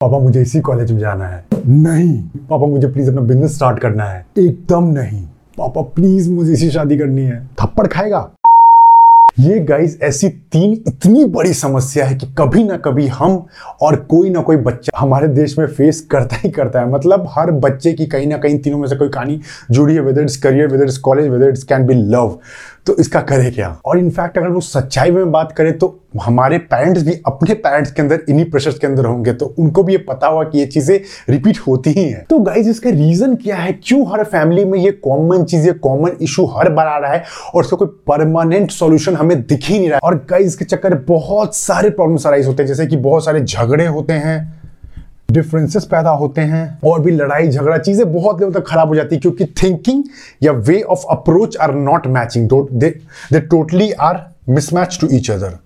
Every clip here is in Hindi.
पापा मुझे इसी कॉलेज में जाना है। नहीं। पापा मुझे प्लीज़ अपना बिज़नेस स्टार्ट करना है। एकदम नहीं। पापा प्लीज़ मुझे इसी शादी करनी है। थप्पड़ खाएगा। ये गाइस ऐसी तीन इतनी बड़ी समस्या है कि कभी ना कभी हम और कोई ना कोई बच्चा हमारे देश में फेस करता ही करता है। मतलब हर बच्चे की कहीं ना कहीं तीनों में से कोई कहानी जुड़ी है whether it's career whether it's college whether it's can be love तो इसका करे क्या? और इनफैक्ट अगर वो सच्चाई में बात करें तो हमारे पेरेंट्स भी अपने पेरेंट्स के अंदर, इन्हीं प्रेशर्स के अंदर होंगे तो उनको भी ये पता हुआ कि ये चीज़ें रिपीट होती ही हैं। तो गाइज़ इसका रीजन क्या है? क्यों हर फैमिली में ये कॉमन चीज़, ये कॉमन इशू हर बार आ रहा है और उसका कोई परमानेंट सॉल्यूशन हमें दिख ही नहीं रहा है? और गाइज़ के चक्कर बहुत सारे प्रॉब्लम्स अराइज होते हैं, जैसे कि बहुत सारे झगड़े होते हैं डिफरेंसेस पैदा होते हैं, और भी लड़ाई, झगड़ा, चीज़ें बहुत देर तक खराब हो जाती है, क्योंकि थिंकिंग या way of approach are not matching they totally are mismatch to each other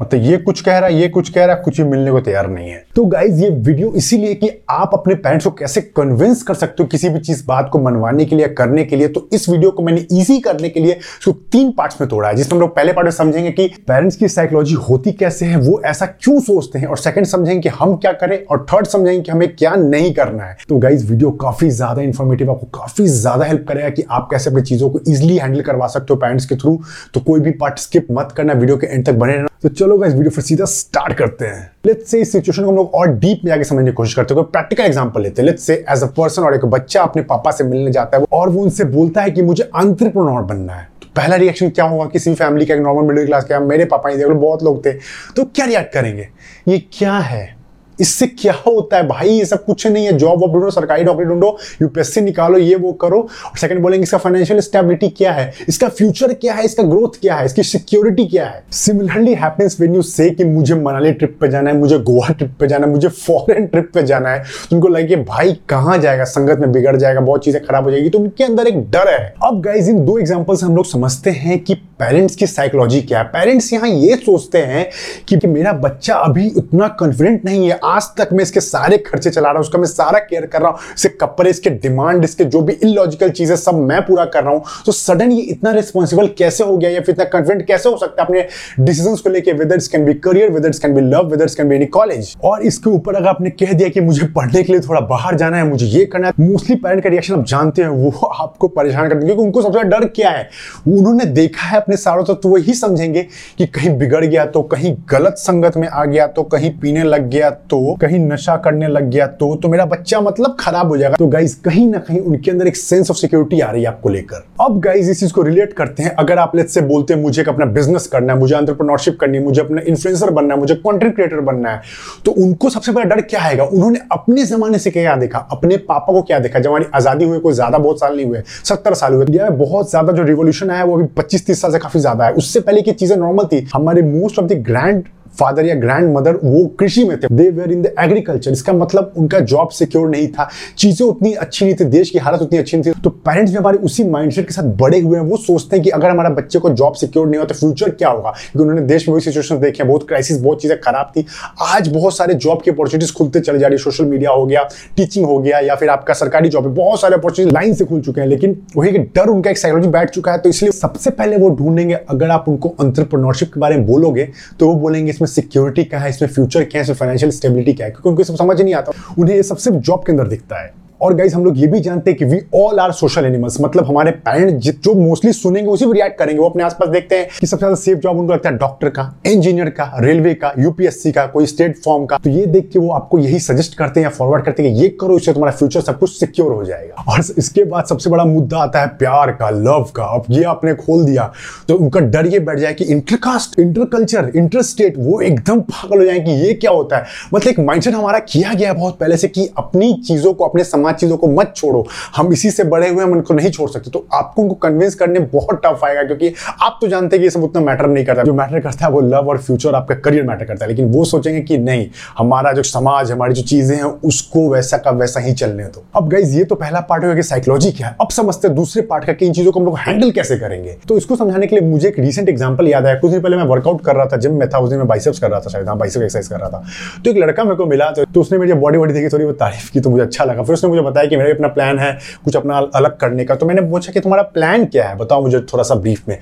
मतलब ये कुछ कह रहा है, ये कुछ कह रहा है, कुछ भी मिलने को तैयार नहीं है। तो गाइज़ ये वीडियो इसीलिए कि आप अपने पेरेंट्स को कैसे कन्विंस कर सकते हो किसी भी चीज़, बात को मनवाने के लिए, करने के लिए। तो इस वीडियो को मैंने इजी करने के लिए उसको तीन पार्ट्स में तोड़ा है, जिसमें हम लोग पहले पार्ट में समझेंगे कि पेरेंट्स की साइकोलॉजी होती कैसे है, वो ऐसा क्यों सोचते हैं। और सेकंड समझेंगे कि हम क्या करें, और थर्ड समझेंगे कि हमें क्या नहीं करना है। तो गाइज़ वीडियो काफ़ी ज़्यादा इंफॉर्मेटिव आपको काफ़ी ज़्यादा हेल्प करेगा कि आप कैसे अपनी चीज़ों को इजिली हैंडल करवा सकते हो पेरेंट्स के थ्रू तो कोई भी पार्ट स्किप मत करना वीडियो के एंड तक बने रहना। तो चलो इस वीडियो फिर सीधा स्टार्ट करते हैं। लेट्स से इस सिचुएशन को हम लोग और डीप में आगे समझने की कोशिश करते हैं। प्रैक्टिकल एग्जांपल लेते हैं। Let's say as a person और एक बच्चा अपने पापा से मिलने जाता है और वो उनसे बोलता है कि मुझे अंतरप्रनोर बनना है। तो पहला रिएक्शन क्या होगा? किसी फैमिली का, एक नॉर्मल मिडिल क्लास का, मेरे पापा ही देख लो बहुत लोग थे। तो क्या रिएक्ट करेंगे? ये क्या है? इससे क्या होता है भाई? ये सब कुछ नहीं है। जॉब वॉब ढूंढो सरकारी नौकरी ढूंढो यूपीएससी निकालो, ये वो करो। और सेकंड बोलेंगे, इसका फाइनेंशियल स्टेबिलिटी क्या है? इसका फ्यूचर क्या है? इसका ग्रोथ क्या है? इसकी सिक्योरिटी क्या है? सिमिलरली हैपेंस व्हेन यू से कि मुझे मनाली ट्रिप पे जाना है, मुझे गोवा ट्रिप पे जाना है, मुझे फॉरेन ट्रिप पे जाना है। तो उनको लगे भाई, कहाँ जाएगा? संगत में बिगड़ जाएगा, बहुत चीज़ें खराब हो जाएगी। तो उनके अंदर एक डर है। अब गाइज़ इन दो एग्ज़ाम्पल हम लोग समझते हैं कि पेरेंट्स की साइकोलॉजी क्या है। पेरेंट्स यहाँ ये सोचते हैं कि मेरा बच्चा अभी उतना कॉन्फिडेंट नहीं है। आज तक मैं इसके सारे खर्चे चला रहा हूँ उसका मैं सारा केयर कर रहा हूँ, इसके कपड़े, इसके डिमांड इसके जो भी इलॉजिकल चीज़ें सब मैं पूरा कर रहा हूँ। तो सडन ये इतना रिस्पॉन्सिबल कैसे हो गया या फिर इतना कॉन्फिडेंट कैसे हो सकता है अपने डिसीज़न को लेकर whether can be career whether can be love whether can be any college और इसके ऊपर अगर आपने कह दिया कि मुझे पढ़ने के लिए थोड़ा बाहर जाना है, मुझे ये करना है मोस्टली पेरेंट का रिएक्शन आप जानते हैं, वो आपको परेशान करते हैं, क्योंकि उनको सबसे डर क्या है? उन्होंने देखा है अपने सारों तो वही समझेंगे कि कहीं बिगड़ गया तो कहीं गलत संगत में आ गया तो कहीं पीने लग गया तो कहीं नशा करने लग गया तो तो मेरा बच्चा मतलब खराब हो जाएगा। तो गाइज़ कहीं ना कहीं उनके अंदर एक सेंस ऑफ़ सिक्योरिटी आ रही है आपको लेकर। अब गाइज़ इस चीज़ को रिलेट करते हैं। अगर आप लेट से बोलते हैं, मुझे अपना बिज़नेस करना है, मुझे एंटरप्रेन्योरशिप करनी है, मुझे अपना इन्फ्लुएंसर बनना है, मुझे कंटेंट क्रिएटर बनना है तो उनको सबसे बड़ा डर क्या आएगा? उन्होंने अपने जमाने से क्या देखा? अपने पापा को क्या देखा? जब हमारी आज़ादी हुई, कोई ज़्यादा बहुत साल नहीं हुए, सत्तर साल हुए। इंडिया में बहुत ज़्यादा जो रिवोल्यूशन आया, वो अभी पच्चीस तीस साल से काफ़ी ज़्यादा है। उससे पहले की चीज़ें नॉर्मल थी। हमारे most of the grand father या ग्रैंड मदर वो कृषि में थे। They were in the agriculture इसका मतलब उनका जॉब सिक्योर नहीं था। चीज़ें उतनी अच्छी नहीं थी। देश की हालत उतनी अच्छी नहीं थी। तो पेरेंट्स भी हमारे उसी माइंडसेट के साथ बड़े हुए हैं। वो सोचते हैं कि अगर हमारा बच्चे को जॉब सिक्योर नहीं हो तो फ्यूचर क्या होगा? क्योंकि उन्होंने देश में वही सिचुएशन देखे बहुत क्राइसिस बहुत चीज़ें खराब थी। आज बहुत सारे जॉब की अपॉर्चुनिटीज़ खुलते चले जा रही है। सोशल मीडिया हो गया टीचिंग हो गया या फिर आपका सरकारी जॉब है। बहुत सारे अपॉर्चुनिटी लाइन से खुल चुके हैं। लेकिन वही डर उनका एक साइकोलॉजी बैठ चुका है। तो इसलिए सबसे पहले वो ढूंढेंगे। अगर आप उनको अंतरप्रनोरशिप के बारे में बोलोगे तो वो बोलेंगे इसमें सिक्योरिटी क्या है, इसमें फ्यूचर क्या है, इसमें फाइनेंशियल स्टेबिलिटी क्या है? क्योंकि उनको सब समझ नहीं आता। उन्हें ये सब सिर्फ़ जॉब के अंदर दिखता है। और गाइज़ हम लोग ये भी जानते हैं कि we all are social animals मतलब हमारे पेरेंट जो मोस्टली सुनेंगे, उसी भी रिएक्ट करेंगे। वो अपने आसपास देखते हैं कि सबसे ज़्यादा सेफ़ जॉब उनको लगता है डॉक्टर का इंजीनियर का रेलवे का यूपीएससी का, कोई स्टेट फॉर्म का। तो ये देख के वो आपको यही सजेस्ट करते हैं फॉरवर्ड करते हैं कि ये करो, इससे तुम्हारा फ्यूचर सब कुछ सिक्योर हो जाएगा। और इसके बाद सबसे बड़ा मुद्दा आता है प्यार का लव का। अब ये आपने खोल दिया तो उनका डर ये बैठ जाए कि इंटरकास्ट इंटरकल्चर इंटरस्टेट वो एकदम पागल हो जाए कि ये क्या होता है। मतलब एक माइंडसेट हमारा किया गया बहुत पहले से कि अपनी चीज़ों को, अपने समाज चीज़ों को मत छोड़ो। हम इसी से बड़े हुए हम उनको नहीं छोड़ सकते। तो आपको उनको कन्विंस करने बहुत टफ आएगा, क्योंकि आप तो जानते हैं कि ये सब उतना मैटर नहीं करता। जो मैटर करता है, वो लव और फ्यूचर आपका करियर मैटर करता है। लेकिन वो सोचेंगे कि नहीं, हमारा जो समाज, हमारी जो चीज़ें हैं, उसको वैसा का वैसा ही चलने दो। अब गाइज़ ये तो पहला पार्ट होगा कि साइकोलॉजी क्या है। अब समझते हैं, दूसरे पार्ट का कि इन चीज़ों को हम लोग हैंडल कैसे करेंगे। तो इसको समझाने के लिए मुझे एक रिसेंट एग्ज़ाम्पल याद आया। कुछ दिन पहले मैं वर्कआउट कर रहा था जिम में था, उस दिन मैं बाइसेप्स कर रहा था शायद हाँ बाइसेप एक्सरसाइज कर रहा था। तो एक लड़का मेरे को मिला तो उसने मेरी बॉडी बॉडी देखी, थोड़ी बहुत तारीफ़ की तो मुझे अच्छा लगा। फिर उसने मुझे मुझे बताया कि मेरा भी अपना प्लान है, कुछ अपना अलग करने का। तो मैंने पूछा कि तुम्हारा प्लान क्या है? बताओ मुझे थोड़ा सा ब्रीफ में।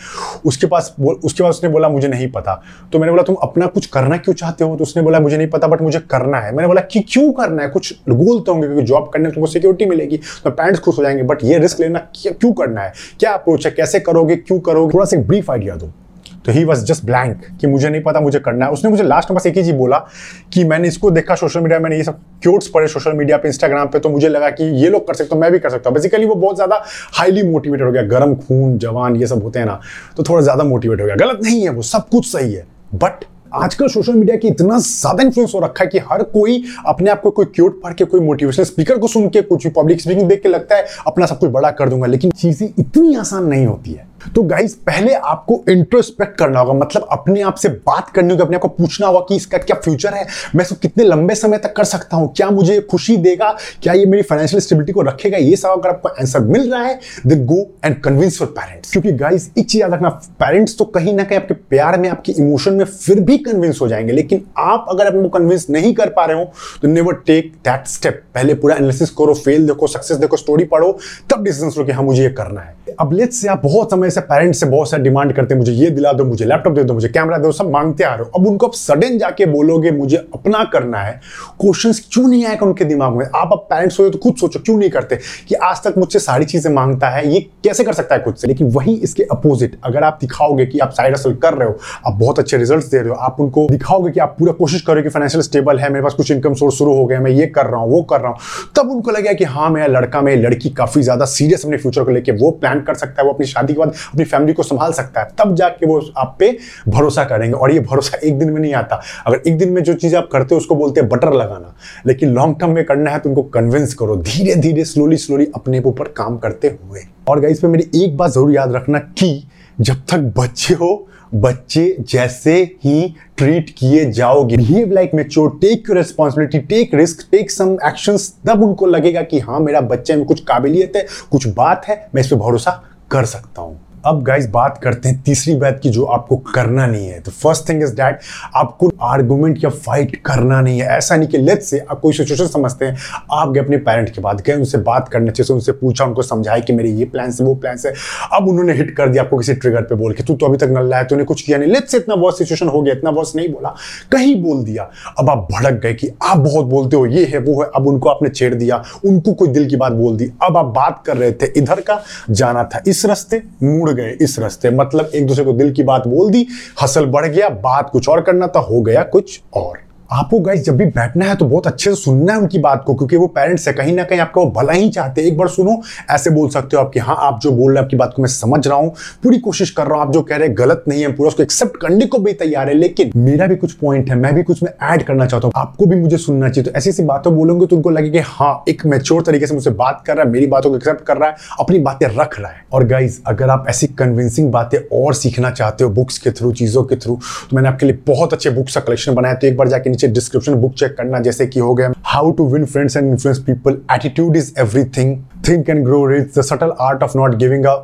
उसके पास उसके बाद उसने बोला, मुझे नहीं पता। तो मैंने बोला, तुम अपना कुछ करना क्यों चाहते हो? तो उसने बोला, मुझे नहीं पता बट मुझे करना है। मैंने बोला, कि क्यों करना है? कुछ गोल तो होंगे, क्योंकि जॉब करने में तुमको सिक्योरिटी मिलेगी तो पेरेंट्स खुश हो जाएँगे बट ये रिस्क लेना क्यों करना है? क्या अप्रोच है? कैसे करोगे? क्यों करोगे? थोड़ा सा ब्रीफ आइडिया दो। तो ही वॉज़ जस्ट ब्लैंक कि मुझे नहीं पता मुझे करना है। उसने मुझे लास्ट में बस एक ही चीज़ बोला कि मैंने इसको देखा सोशल मीडिया मैंने ये सब क्यूट्स पढ़े सोशल मीडिया पे इंस्टाग्राम पे तो मुझे लगा कि ये लोग कर सकते हो, मैं भी कर सकता हूँ। बेसिकली वो बहुत ज़्यादा हाईली मोटिवेटेड हो गया। गर्म खून, जवान, ये सब होते हैं ना तो थोड़ा ज़्यादा मोटिवेट हो गया। गलत नहीं है वो, सब कुछ सही है। बट आजकल सोशल मीडिया की इतना ज़्यादा इन्फ्लुएंस हो रखा है कि हर कोई अपने आप को कोई क्यूट पढ़ के, कोई मोटिवेशनल स्पीकर को सुन के, कुछ पब्लिक स्पीकिंग देख के लगता है, अपना सब कुछ बड़ा कर दूँगा। लेकिन चीज़ें इतनी आसान नहीं होती है। तो गाइज़ पहले आपको इंट्रोस्पेक्ट करना होगा मतलब अपने आप से बात करनी होगी, अपने आप को पूछना होगा कि इसका क्या फ्यूचर है, मैं इसको कितने लंबे समय तक कर सकता हूँ, क्या मुझे खुशी देगा, क्या ये मेरी फाइनेंशियल स्टेबिलिटी को रखेगा, ये सब अगर आपको आंसर मिल रहा है then go and convince your parents क्योंकि गाइज़ एक चीज़ याद रखना पेरेंट्स तो कहीं ना कहीं आपके प्यार में, आपके इमोशन में फिर भी कन्विंस हो जाएँगे, लेकिन आप अगर अपने कन्विंस नहीं कर पा रहे हो तो नेवर टेक दैट स्टेप पहले पूरा एनालिसिस करो फेल देखो सक्सेस देखो स्टोरी पढ़ो, तब डिसीज़न लो कि हाँ मुझे ये करना है। अब लेट्स से आप बहुत समय से पेरेंट्स से बहुत सारे डिमांड करते हैं, मुझे ये दिला दो, मुझे लैपटॉप दे दो, मुझे कैमरा दे दो, सब मांगते आ रहे हो। अब उनको अब सडन जाके बोलोगे, मुझे अपना करना है क्वेश्चंस क्यों नहीं आएगा उनके दिमाग में? आप अब पेरेंट्स हो तो खुद सोचो, क्यों नहीं करते? कि आज तक मुझसे सारी चीज़ें माँगता है, ये कैसे कर सकता है खुद से? लेकिन वही इसके अपोजिट अगर आप दिखाओगे कि आप साइड हसल कर रहे हो, आप बहुत अच्छे रिज़ल्ट दे रहे हो, आप उनको दिखाओगे कि आप पूरा कोशिश करो कि फाइनेंशियल स्टेबल है, मेरे पास कुछ इनकम सोर्स शुरू हो गया मैं ये कर रहा हूँ, वो कर रहा हूँ, तब उनको लगेगा कि हाँ मेरा लड़का मेरी लड़की काफ़ी ज़्यादा सीरियस अपने फ्यूचर को लेकर वो प्लान कर सकता है, वो अपनी शादी के बाद अपनी फैमिली को संभाल सकता है, तब जाके वो आप पे भरोसा करेंगे। और ये भरोसा एक दिन में नहीं आता। अगर एक दिन में जो चीज़ आप करते हो, उसको बोलते हैं बटर लगाना। लेकिन लॉन्ग टर्म में करना है तो उनको कन्विंस करो। धीरे धीरे स्लोली स्लोली अपने ऊपर काम करते हुए। और गाइस पे मेरी एक बात ज़रूर याद रखना कि जब तक बच्चे हो, बच्चे जैसे ही ट्रीट किए जाओगे behave like mature take your responsibility take risk take some actions तब उनको लगेगा कि हाँ मेरा बच्चे में कुछ काबिलियत है, कुछ बात है, मैं इस पर भरोसा कर सकता हूँ। अब गाइस बात करते हैं तीसरी बात की जो आपको करना नहीं है। तो फ़र्स्ट थिंग इज़ दैट आपको आर्गुमेंट या फाइट करना नहीं है। ऐसा नहीं कि लेट से आप कोई सिचुएशन समझते हैं, आप गए अपने पेरेंट के बाद गए, उनसे बात करने अच्छे से उनसे पूछा, उनको समझाया कि मेरे ये प्लान से वो प्लान से अब उन्होंने हिट कर दिया आपको किसी ट्रिगर पे बोल के, तू तो अभी तक नल्ला है, तूने कुछ किया नहीं। लेट से इतना वर्स सिचुएशन हो गया, इतना वर्स नहीं बोला। कहीं बोल दिया। अब आप भड़क गए कि आप बहुत बोलते हो, ये है, वो है। अब उनको आपने छेड़ दिया, उनको कोई दिल की बात बोल दी। अब आप बात कर रहे थे, इधर का जाना था, इस रास्ते मुड़ मुड़ गए इस रास्ते। मतलब एक दूसरे को दिल की बात बोल दी, हसल बढ़ गया, बात कुछ और करना था, हो गया कुछ और। आपको गाइस जब भी बैठना है तो बहुत अच्छे से सुनना है उनकी बात को, क्योंकि वो पेरेंट्स है, कहीं ना कहीं आपका वो भला ही चाहते हैं। एक बार सुनो, ऐसे बोल सकते हो आप कि हाँ आप जो बोल रहे हैं, आपकी बात को मैं समझ रहा हूँ, पूरी कोशिश कर रहा हूँ, आप जो कह रहे हैं, गलत नहीं है, पूरा उसको एक्सेप्ट करने को भी तैयार है, लेकिन मेरा भी कुछ पॉइंट है, मैं भी कुछ में ऐड करना चाहता हूँ, आपको भी मुझे सुनना चाहिए। तो ऐसी ऐसी बातों बोलोगे तो उनको लगे कि हाँ एक मेच्योर तरीके से मुझसे बात कर रहा है, मेरी बातों को एक्सेप्ट कर रहा है, अपनी बातें रख रहा है। और गाइज़ अगर आप ऐसी कन्विंसिंग बातें और सीखना चाहते हो बुक्स के थ्रू चीज़ों के थ्रू तो मैंने आपके लिए बहुत अच्छे बुक्स का कलेक्शन बनाया। तो एक बार जाके नीचे डिस्क्रिप्शन बुक चेक करना, जैसे कि हो गया how to win friends and influence people attitude is everything think and grow rich the subtle art of not giving a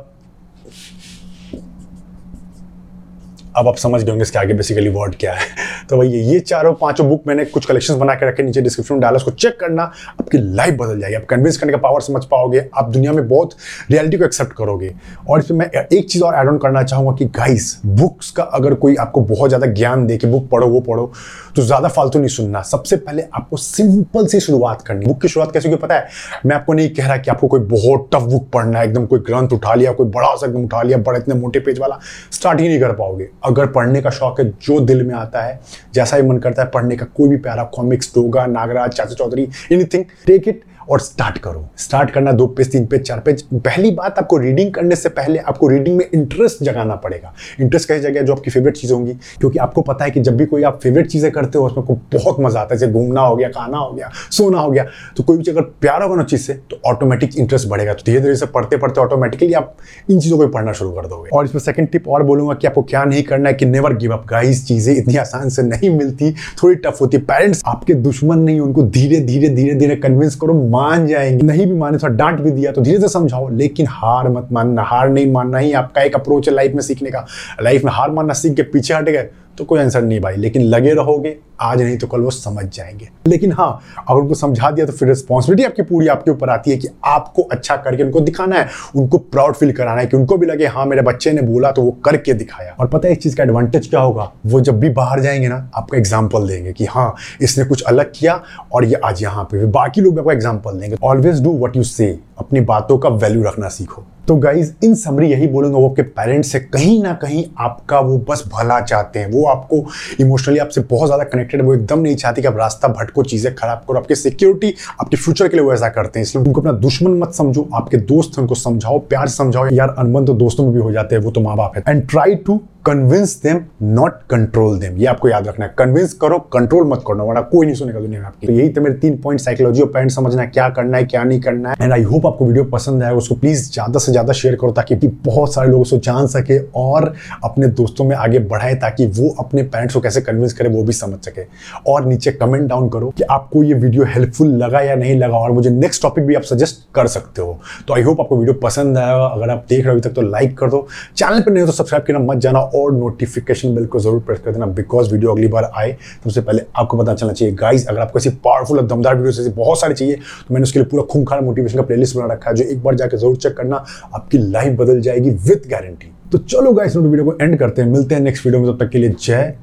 अब आप समझ गए होंगे इसके आगे बेसिकली वर्ड क्या है। तो भैया ये चारों पाँचों बुक मैंने कुछ कलेक्शन बना के रखे नीचे डिस्क्रिप्शन में, डाला, उसको चेक करना, आपकी लाइफ बदल जाएगी। आप कन्विंस करने का पावर समझ पाओगे, आप दुनिया में बहुत रियलिटी को एक्सेप्ट करोगे। और इसमें मैं एक चीज़ और एड ऑन करना चाहूँगा कि गाइस बुक्स का अगर कोई आपको बहुत ज़्यादा ज्ञान दे कि बुक पढ़ो, वो पढ़ो तो ज़्यादा फालतू नहीं सुनना। सबसे पहले आपको सिंपल से शुरुआत करनी। बुक की शुरुआत कैसे क्यों पता है? मैं आपको नहीं कह रहा कि आपको कोई बहुत टफ बुक पढ़ना है, एकदम कोई ग्रंथ उठा लिया, कोई बड़ा सा एकदम उठा लिया, बड़े इतने मोटे पेज वाला स्टार्ट ही नहीं कर पाओगे। अगर पढ़ने का शौक है, जो दिल में आता है जैसा ही मन करता है पढ़ने का, कोई भी प्यारा comics Doga Nagraj, Chacha Chaudhary anything take it और स्टार्ट करो। स्टार्ट करना दो पेज तीन पेज चार पेज पहली बात आपको रीडिंग करने से पहले आपको रीडिंग में इंटरेस्ट जगाना पड़ेगा। इंटरेस्ट कैसी जगह जो आपकी फेवरेट चीज़ होंगी? क्योंकि आपको पता है कि जब भी कोई आप फेवरेट चीज़ें करते हो, उसमें को बहुत मज़ा आता है। जैसे घूमना हो गया, खाना हो गया, सोना हो गया तो कोई भी अगर प्यार होगा ना चीज़ से तो ऑटोमेटिक इंटरेस्ट बढ़ेगा। तो धीरे धीरे से पढ़ते पढ़ते ऑटोमेटिकली आप इन चीज़ों को पढ़ना शुरू कर दोगे। और इसमें सेकंड टिप और बोलूँगा कि आपको क्या नहीं करना है कि नेवर गिव अप गाइस चीज़ें इतनी आसान से नहीं मिलती, थोड़ी टफ होती। पेरेंट्स आपके दुश्मन नहीं, उनको धीरे धीरे धीरे धीरे कन्विंस करो मान जाएँगे। नहीं भी माने थोड़ा डांट भी दिया तो धीरे से समझाओ। लेकिन हार मत मानना, हार नहीं मानना ही आपका एक अप्रोच है लाइफ में सीखने का। लाइफ में हार मानना सीख के पीछे हट गए तो कोई आंसर नहीं भाई। लेकिन लगे रहोगे। आज नहीं तो कल वो समझ जाएँगे। लेकिन हाँ अगर उनको समझा दिया तो फिर रिस्पॉन्सिबिलिटी आपकी पूरी, आपके ऊपर आती है कि आपको अच्छा करके उनको दिखाना है, उनको प्राउड फील कराना है कि उनको भी लगे हाँ मेरे बच्चे ने बोला तो वो करके दिखाया। और पता है इस चीज़ का एडवांटेज क्या होगा? वो जब भी बाहर जाएँगे ना, आपको एग्ज़ाम्पल देंगे कि हाँ इसने कुछ अलग किया और ये आज यहाँ पे बाकी लोग आपको एग्ज़ाम्पल देंगे। ऑलवेज डू वट यू से अपनी बातों का वैल्यू रखना सीखो। तो गाइज़ इन समरी यही बोलूँगा वो आपके पेरेंट्स से कहीं ना कहीं आपका वो बस भला चाहते हैं। वो आपको इमोशनली आपसे बहुत ज़्यादा कनेक्टेड वो एकदम नहीं चाहती कि आप रास्ता भटको, चीज़ें खराब करो। आपकी सिक्योरिटी आपके फ्यूचर के लिए वो ऐसा करते हैं, इसलिए उनको अपना दुश्मन मत समझो, आपके दोस्त उनको समझाओ, प्यार समझाओ। यार, अनबन तो दोस्तों में भी हो जाते हैं, वो तो माँ बाप है। And try to convince them not control them ये आपको याद रखना है। कन्विंस करो कंट्रोल मत करना। वरना कोई नहीं सुनेगा दुनिया में आपकी। तो यही तो मेरे तीन पॉइंट साइकोलॉजी और पेरेंट समझना है, क्या करना है, क्या नहीं करना है। एंड आई होप आपको वीडियो पसंद आए उसको प्लीज़ ज़्यादा से ज़्यादा शेयर करो ताकि बहुत सारे लोग उसको जान सके और अपने दोस्तों में आगे बढ़ाए ताकि वो अपने पेरेंट्स को कैसे कन्विंस करे, वो भी समझ सके। और नीचे कमेंट डाउन करो कि आपको ये वीडियो हेल्पफुल लगा या नहीं लगा और मुझे नेक्स्ट टॉपिक भी आप सजेस्ट कर सकते हो। तो आई होप आपको वीडियो पसंद आया। अगर आप देख रहे हो अभी तक तो लाइक कर दो। चैनल पर नहीं हो तो सब्सक्राइब करना मत जाना। और नोटिफिकेशन बिल को ज़रूर प्रेस कर देना बिकॉज़ वीडियो अगली बार आए सबसे पहले आपको पता चलना चाहिए गाइज़ अगर आपको ऐसी पावरफुल और दमदार वीडियो ऐसी बहुत सारी चाहिए तो मैंने उसके लिए पूरा खूंखार मोटिवेशन का प्लेलिस्ट बना रखा है, जो एक बार जाकर ज़रूर चेक करना, आपकी लाइफ बदल जाएगी विथ गारंटी तो चलो गाइस वीडियो को एंड करते हैं, मिलते हैं नेक्स्ट वीडियो में, तब तक के लिए जय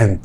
हिंद.